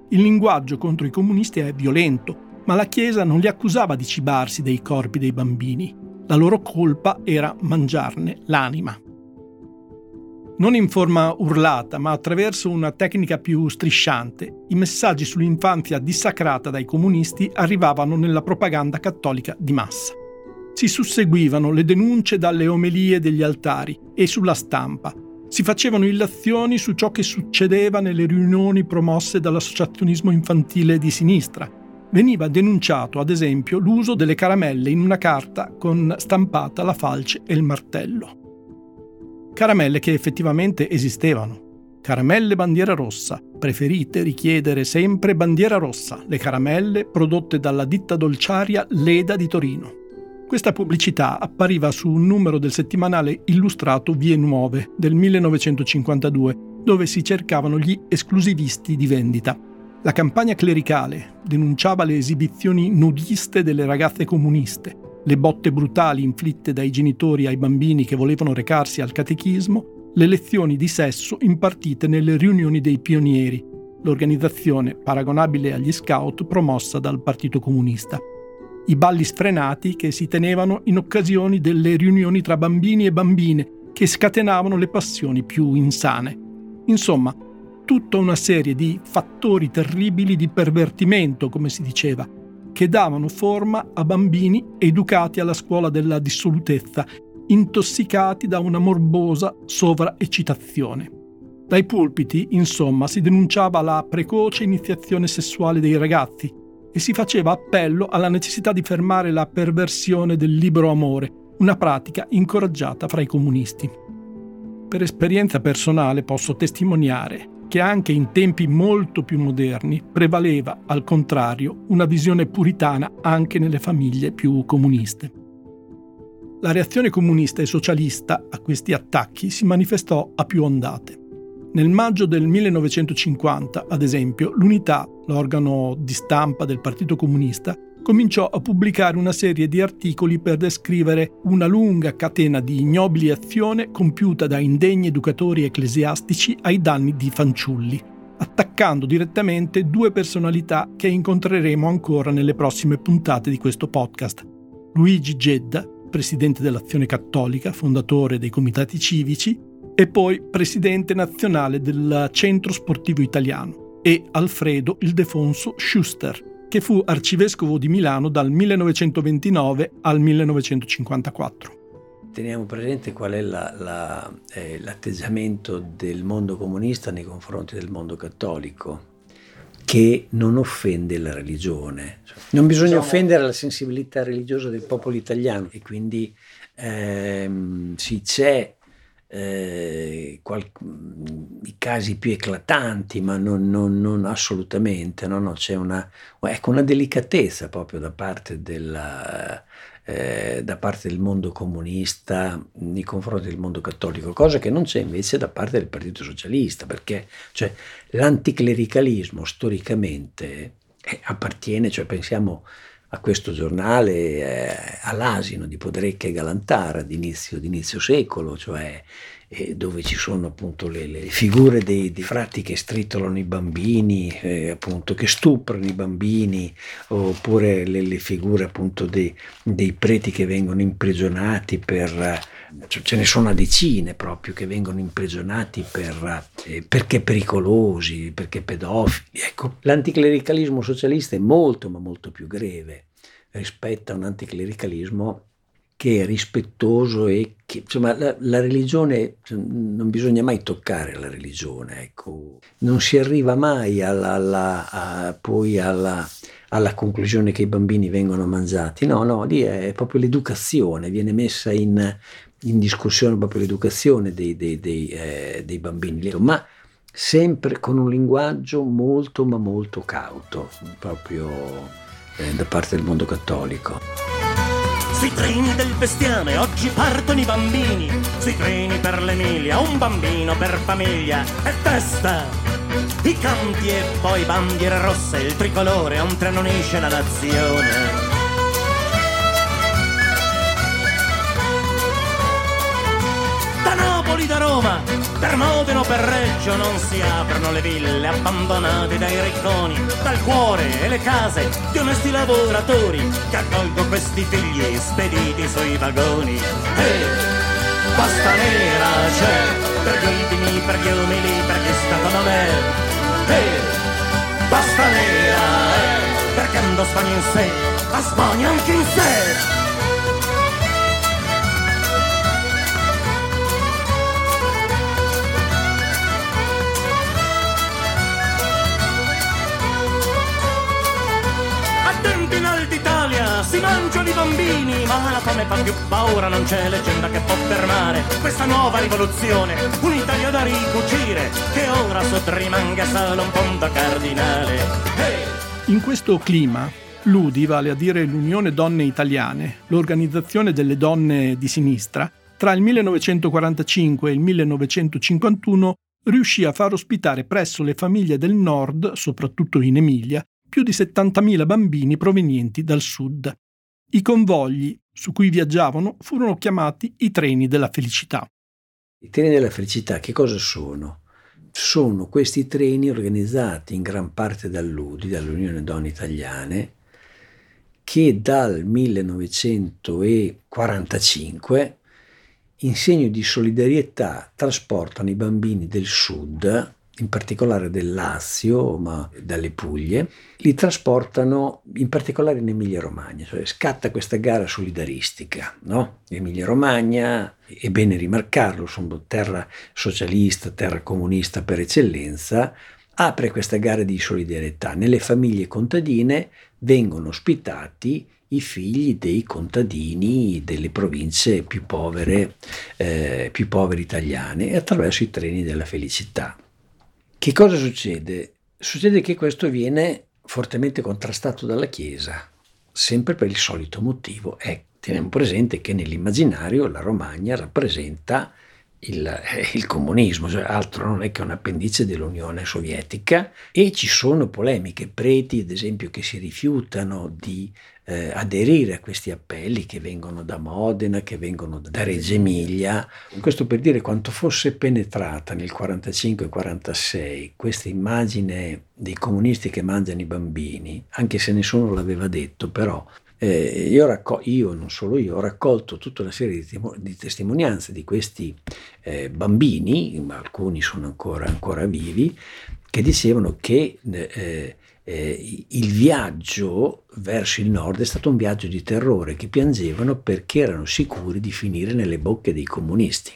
Il linguaggio contro i comunisti è violento, ma la Chiesa non li accusava di cibarsi dei corpi dei bambini. La loro colpa era mangiarne l'anima non in forma urlata, ma attraverso una tecnica più strisciante, i messaggi sull'infanzia dissacrata dai comunisti arrivavano nella propaganda cattolica di massa. Si susseguivano le denunce dalle omelie degli altari e sulla stampa. Si facevano illazioni su ciò che succedeva nelle riunioni promosse dall'associazionismo infantile di sinistra. Veniva denunciato, ad esempio, l'uso delle caramelle in una carta con stampata la falce e il martello caramelle che effettivamente esistevano. Caramelle bandiera rossa, preferite richiedere sempre bandiera rossa, le caramelle prodotte dalla ditta dolciaria Leda di Torino. Questa pubblicità appariva su un numero del settimanale illustrato Vie Nuove del 1952, dove si cercavano gli esclusivisti di vendita. La campagna clericale denunciava le esibizioni nudiste delle ragazze comuniste, le botte brutali inflitte dai genitori ai bambini che volevano recarsi al catechismo, le lezioni di sesso impartite nelle riunioni dei pionieri, l'organizzazione paragonabile agli scout promossa dal Partito Comunista. I balli sfrenati che si tenevano in occasione delle riunioni tra bambini e bambine che scatenavano le passioni più insane. Insomma, tutta una serie di fattori terribili di pervertimento, come si diceva, che davano forma a bambini educati alla scuola della dissolutezza, intossicati da una morbosa sovraeccitazione. Dai pulpiti, insomma, si denunciava la precoce iniziazione sessuale dei ragazzi e si faceva appello alla necessità di fermare la perversione del libero amore, una pratica incoraggiata fra i comunisti. Per esperienza personale posso testimoniare che anche in tempi molto più moderni prevaleva, al contrario, una visione puritana anche nelle famiglie più comuniste. La reazione comunista e socialista a questi attacchi si manifestò a più ondate. Nel maggio del 1950, ad esempio, l'Unità, l'organo di stampa del Partito Comunista, cominciò a pubblicare una serie di articoli per descrivere una lunga catena di ignobili azioni compiuta da indegni educatori ecclesiastici ai danni di fanciulli, attaccando direttamente due personalità che incontreremo ancora nelle prossime puntate di questo podcast. Luigi Gedda, presidente dell'Azione Cattolica, fondatore dei comitati civici, e poi presidente nazionale del Centro Sportivo Italiano, e Alfredo Ildefonso Schuster, che fu arcivescovo di Milano dal 1929 al 1954. Teniamo presente qual è la, la, eh, l'atteggiamento del mondo comunista nei confronti del mondo cattolico, che non offende la religione. Non bisogna diciamo... offendere la sensibilità religiosa del popolo italiano e quindi ehm, sì, c'è eh, qual- i casi più eclatanti, ma non, non, non assolutamente, no? No, c'è una, ecco, una, delicatezza proprio da parte, della, eh, da parte, del mondo comunista nei confronti del mondo cattolico, cosa che non c'è invece da parte del Partito Socialista, perché cioè, l'anticlericalismo storicamente eh, appartiene, cioè pensiamo a questo giornale eh, all'asino di Podrecca e Galantara d'inizio, d'inizio secolo, cioè eh, dove ci sono appunto le, le figure dei, dei, frati che stritolano i bambini, eh, appunto che stuprano i bambini, oppure le, le figure appunto dei, dei, preti che vengono imprigionati per... Cioè, ce ne sono a decine proprio che vengono imprigionati per, eh, perché pericolosi, perché pedofili. Ecco, l'anticlericalismo socialista è molto ma molto più greve rispetto a un anticlericalismo che è rispettoso e che insomma la, la, religione cioè, non bisogna mai toccare la religione ecco. Non si arriva mai alla, alla, a, poi alla, alla, conclusione che i bambini vengono mangiati. No no lì è proprio l'educazione viene messa in, in discussione proprio l'educazione dei, dei, dei, eh, dei bambini. Ma sempre con un linguaggio molto ma molto cauto proprio eh, da parte del mondo cattolico sui treni del bestiame oggi partono i bambini, sui treni per l'Emilia un bambino per famiglia e testa. I canti e poi bandiere rosse, il tricolore, un treno unisce la nazione. Per Modena o per Reggio non si aprono le ville abbandonate dai ricconi, dal cuore e le case di onesti lavoratori che accolgo questi figli spediti sui vagoni. E basta nera c'è per gli ultimi, per gli umili, per chi stato non è. E basta nera è perché ando Spagna in sé, la Spagna anche in sé. Si mangiano i bambini, ma la fame fa più paura, non c'è leggenda che può fermare questa nuova rivoluzione, un'Italia da ricucire, che ora sottrimanga solo un fondo cardinale. Hey! In questo clima, l'UDI, vale a dire l'Unione Donne Italiane, l'organizzazione delle donne di sinistra, tra il 1945 e il 1951 riuscì a far ospitare presso le famiglie del nord, soprattutto in Emilia, più di 70.000 bambini provenienti dal sud. I convogli su cui viaggiavano furono chiamati i treni della felicità. I treni della felicità che cosa sono? Sono questi treni organizzati in gran parte dall'UDI, dall'Unione Donne Italiane, che dal 1945 in segno di solidarietà trasportano i bambini del sud in particolare del Lazio, ma dalle Puglie, li trasportano in particolare in Emilia-Romagna, cioè scatta questa gara solidaristica, no? Emilia-Romagna, è bene rimarcarlo, sono terra socialista, terra comunista per eccellenza, apre questa gara di solidarietà. Nelle famiglie contadine vengono ospitati i figli dei contadini delle province più povere, eh, più povere italiane attraverso i treni della felicità. Che cosa succede? Succede che questo viene fortemente contrastato dalla Chiesa, sempre per il solito motivo. E teniamo presente che nell'immaginario la Romagna rappresenta il, eh, il, comunismo, cioè altro non è che un appendice dell'Unione Sovietica e ci sono polemiche, preti ad esempio che si rifiutano di eh, aderire a questi appelli che vengono da Modena, che vengono da Reggio Emilia. Questo per dire quanto fosse penetrata nel 45-46 questa immagine dei comunisti che mangiano i bambini, anche se nessuno l'aveva detto, però eh, io, raccol- io, non solo io, ho raccolto tutta una serie di, timo- di testimonianze di questi eh, bambini, ma alcuni sono ancora, ancora vivi, che dicevano che eh, eh, il viaggio verso il nord è stato un viaggio di terrore, che piangevano perché erano sicuri di finire nelle bocche dei comunisti.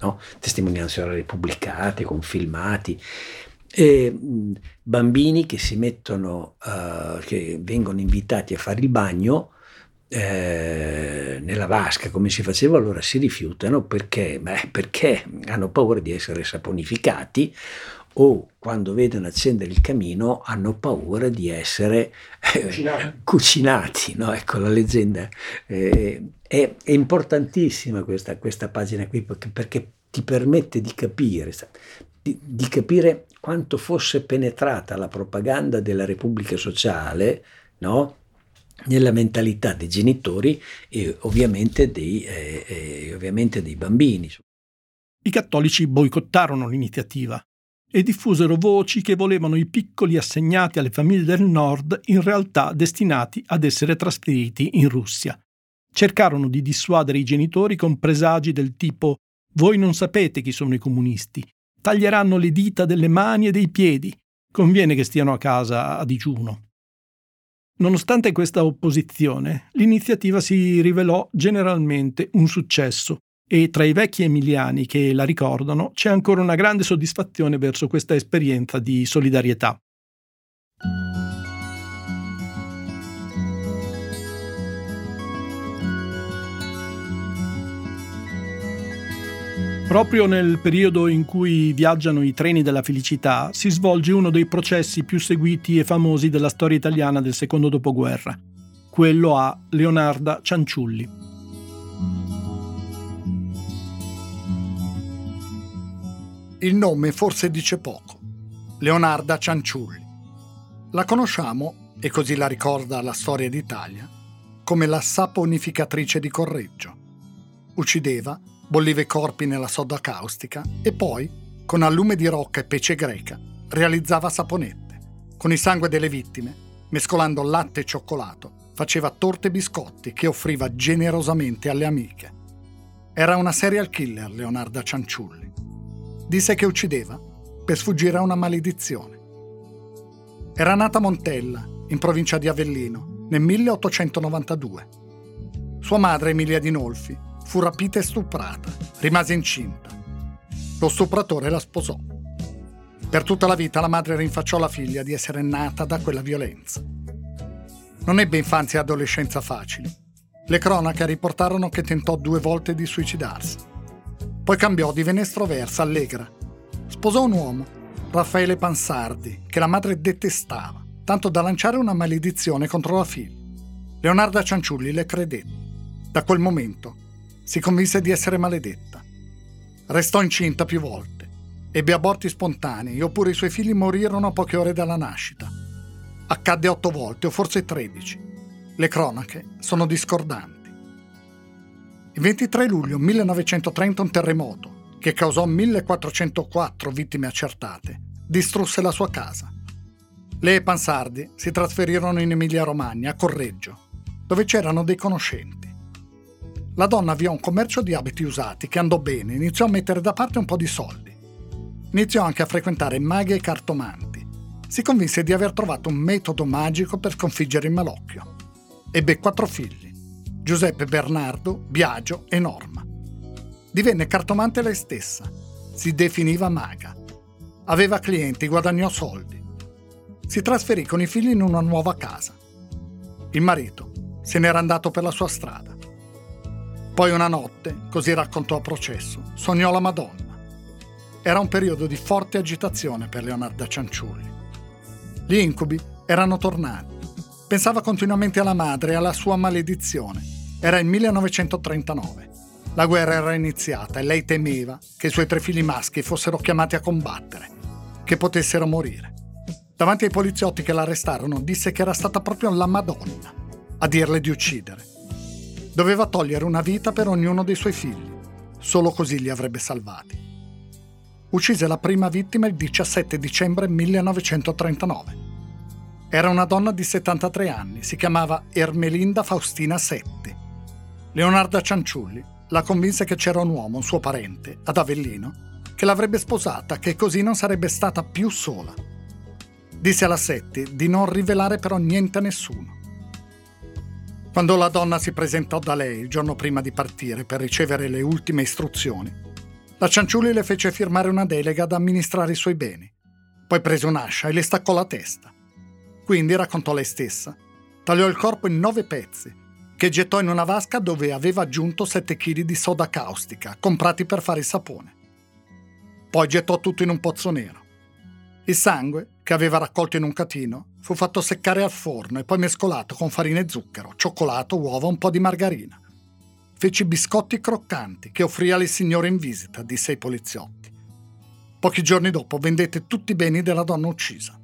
No? Testimonianze pubblicate con filmati. E, bambini che si mettono, uh, che vengono invitati a fare il bagno eh, nella vasca come si faceva, allora si rifiutano perché, beh, perché hanno paura di essere saponificati o quando vedono accendere il camino hanno paura di essere eh, cucinati. No? Ecco la leggenda. Eh, è, è, importantissima questa, questa, pagina qui perché, perché, ti permette di capire, di, di capire quanto fosse penetrata la propaganda della Repubblica Sociale no? nella mentalità dei genitori e ovviamente dei, eh, eh, ovviamente dei bambini. I cattolici boicottarono l'iniziativa e diffusero voci che volevano i piccoli assegnati alle famiglie del nord in realtà destinati ad essere trasferiti in Russia. Cercarono di dissuadere i genitori con presagi del tipo voi non sapete chi sono i comunisti, taglieranno le dita delle mani e dei piedi, conviene che stiano a casa a digiuno. Nonostante questa opposizione, l'iniziativa si rivelò generalmente un successo e tra i vecchi emiliani che la ricordano c'è ancora una grande soddisfazione verso questa esperienza di solidarietà. Proprio nel periodo in cui viaggiano i treni della felicità si svolge uno dei processi più seguiti e famosi della storia italiana del secondo dopoguerra, quello a Leonarda Cianciulli. Il nome forse dice poco. Leonarda Cianciulli. La conosciamo, e così la ricorda la storia d'Italia, come la saponificatrice di Correggio. Uccideva bolliva i corpi nella soda caustica e poi, con allume di rocca e pece greca, realizzava saponette. Con il sangue delle vittime, mescolando latte e cioccolato, faceva torte e biscotti che offriva generosamente alle amiche. Era una serial killer Leonarda Cianciulli. Disse che uccideva per sfuggire a una maledizione. Era nata a Montella, in provincia di Avellino, nel 1892. Sua madre, Emilia Dinolfi, fu rapita e stuprata, rimase incinta. Lo stupratore la sposò. Per tutta la vita la madre rinfacciò alla figlia di essere nata da quella violenza. Non ebbe infanzia e adolescenza facili. Le cronache riportarono che tentò due volte di suicidarsi. Poi cambiò, divenne estroversa, allegra. Sposò un uomo, Raffaele Pansardi, che la madre detestava, tanto da lanciare una maledizione contro la figlia. Leonarda Cianciulli le credette. Da quel momento si convinse di essere maledetta. Restò incinta più volte. Ebbe aborti spontanei, oppure i suoi figli morirono a poche ore dalla nascita. Accadde otto volte, o forse tredici. Le cronache sono discordanti. Il 23 luglio 1930 un terremoto, che causò 1404 vittime accertate, distrusse la sua casa. Lei e Pansardi si trasferirono in Emilia-Romagna, a Correggio, dove c'erano dei conoscenti. La donna avviò un commercio di abiti usati che andò bene, iniziò a mettere da parte un po' di soldi. Iniziò anche a frequentare maghe e cartomanti. Si convinse di aver trovato un metodo magico per sconfiggere il malocchio. Ebbe quattro figli, Giuseppe, Bernardo, Biagio e Norma. Divenne cartomante lei stessa, si definiva maga. Aveva clienti, guadagnò soldi. Si trasferì con i figli in una nuova casa. Il marito se n'era andato per la sua strada. Poi una notte, così raccontò a processo, sognò la Madonna. Era un periodo di forte agitazione per Leonarda Cianciulli. Gli incubi erano tornati. Pensava continuamente alla madre e alla sua maledizione. Era il 1939. La guerra era iniziata e lei temeva che i suoi tre figli maschi fossero chiamati a combattere, che potessero morire. Davanti ai poliziotti che l'arrestarono disse che era stata proprio la Madonna a dirle di uccidere Doveva togliere una vita per ognuno dei suoi figli. Solo così li avrebbe salvati. Uccise la prima vittima il 17 dicembre 1939. Era una donna di 73 anni, si chiamava Ermelinda Faustina Setti. Leonarda Cianciulli la convinse che c'era un uomo, un suo parente, ad Avellino, che l'avrebbe sposata, che così non sarebbe stata più sola. Disse alla Setti di non rivelare però niente a nessuno. Quando la donna si presentò da lei il giorno prima di partire per ricevere le ultime istruzioni, la Cianciulli le fece firmare una delega ad amministrare i suoi beni. Poi prese un'ascia e le staccò la testa. Quindi, raccontò lei stessa, tagliò il corpo in nove pezzi, che gettò in una vasca dove aveva aggiunto 7 kg di soda caustica, comprati per fare il sapone. Poi gettò tutto in un pozzo nero. Il sangue, che aveva raccolto in un catino, fu fatto seccare al forno e poi mescolato con farina e zucchero, cioccolato, uova e un po' di margarina. Feci biscotti croccanti che offrì alle signore in visita, disse ai poliziotti. Pochi giorni dopo vendette tutti i beni della donna uccisa.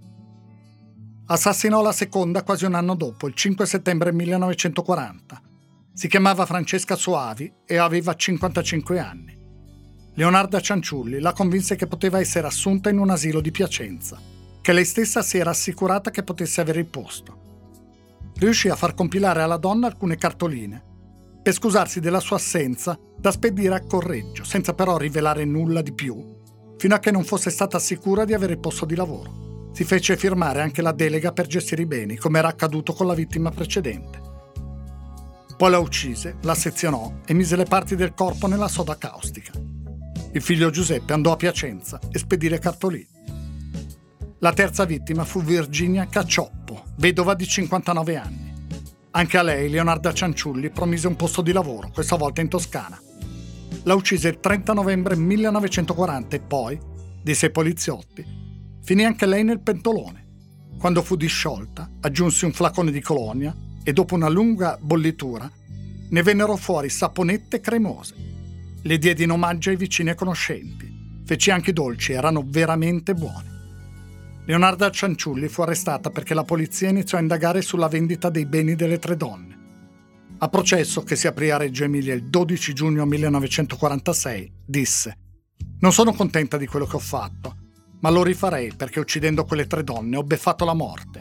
Assassinò la seconda quasi un anno dopo, il 5 settembre 1940. Si chiamava Francesca Soavi e aveva 55 anni. Leonarda Cianciulli la convinse che poteva essere assunta in un asilo di Piacenza, che lei stessa si era assicurata che potesse avere il posto. Riuscì a far compilare alla donna alcune cartoline per scusarsi della sua assenza da spedire a Correggio, senza però rivelare nulla di più, fino a che non fosse stata sicura di avere il posto di lavoro. Si fece firmare anche la delega per gestire i beni, come era accaduto con la vittima precedente. Poi la uccise, la sezionò e mise le parti del corpo nella soda caustica. Il figlio Giuseppe andò a Piacenza e spedì le cartoline. La terza vittima fu Virginia Caccioppo, vedova di 59 anni. Anche a lei Leonarda Cianciulli promise un posto di lavoro, questa volta in Toscana. La uccise il 30 novembre 1940 e poi, disse ai poliziotti, finì anche lei nel pentolone. Quando fu disciolta, aggiunse un flacone di colonia e dopo una lunga bollitura ne vennero fuori saponette cremose. Le diedi in omaggio ai vicini e conoscenti. Feci anche i dolci, erano veramente buoni. Leonarda Cianciulli fu arrestata perché la polizia iniziò a indagare sulla vendita dei beni delle tre donne. A processo che si aprì a Reggio Emilia il 12 giugno 1946, disse Non sono contenta di quello che ho fatto, ma lo rifarei perché uccidendo quelle tre donne ho beffato la morte.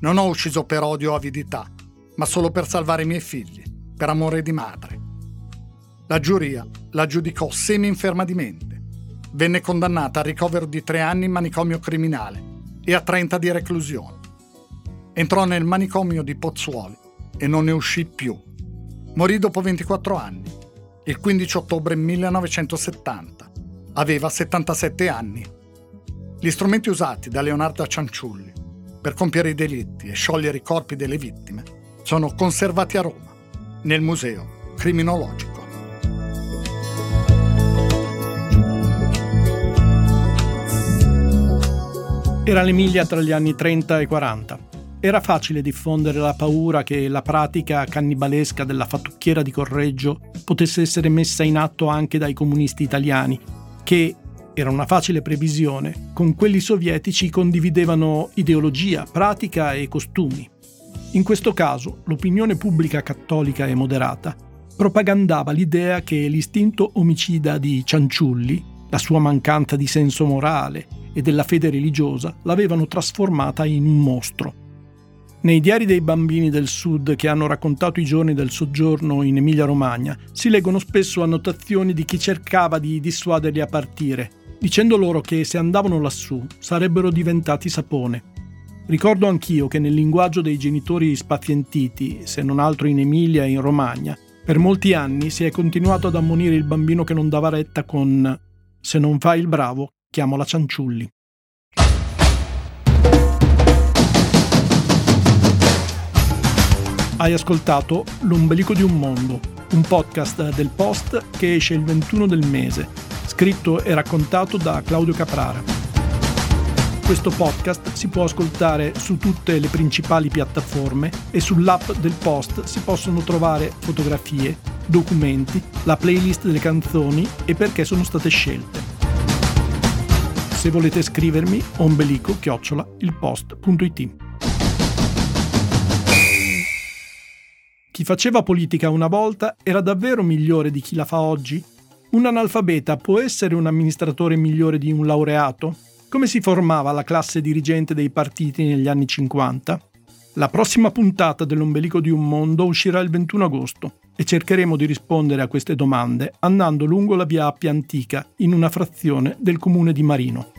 Non ho ucciso per odio o avidità, ma solo per salvare i miei figli, per amore di madre. La giuria la giudicò semi-inferma di mente. Venne condannata al ricovero di tre anni in manicomio criminale e a 30 di reclusione. Entrò nel manicomio di Pozzuoli e non ne uscì più. Morì dopo 24 anni, il 15 ottobre 1970. Aveva 77 anni. Gli strumenti usati da Leonardo Cianciulli per compiere i delitti e sciogliere i corpi delle vittime sono conservati a Roma, nel Museo Criminologico. Era l'Emilia tra gli anni 30 e 40. Era facile diffondere la paura che la pratica cannibalesca della fattucchiera di Correggio potesse essere messa in atto anche dai comunisti italiani, che, era una facile previsione, con quelli sovietici condividevano ideologia, pratica e costumi. In questo caso, l'opinione pubblica cattolica e moderata propagandava l'idea che l'istinto omicida di Cianciulli, la sua mancanza di senso morale e della fede religiosa l'avevano trasformata in un mostro. Nei diari dei bambini del sud che hanno raccontato i giorni del soggiorno in Emilia-Romagna si leggono spesso annotazioni di chi cercava di dissuaderli a partire, dicendo loro che se andavano lassù sarebbero diventati sapone. Ricordo anch'io che nel linguaggio dei genitori spazientiti, se non altro in Emilia e in Romagna, per molti anni si è continuato ad ammonire il bambino che non dava retta con se non fai il bravo, chiamo la Cianciulli. Hai ascoltato L'ombelico di un mondo, un podcast del Post che esce il 21 del mese, scritto e raccontato da Claudio Caprara. Questo podcast si può ascoltare su tutte le principali piattaforme e sull'app del Post si possono trovare fotografie, documenti, la playlist delle canzoni e perché sono state scelte. Se volete scrivermi, ombelico-ilpost.it. Chi faceva politica una volta era davvero migliore di chi la fa oggi? Un analfabeta può essere un amministratore migliore di un laureato? Come si formava la classe dirigente dei partiti negli anni 50? La prossima puntata dell'Ombelico di un Mondo uscirà il 21 agosto e cercheremo di rispondere a queste domande andando lungo la via Appia Antica in una frazione del comune di Marino.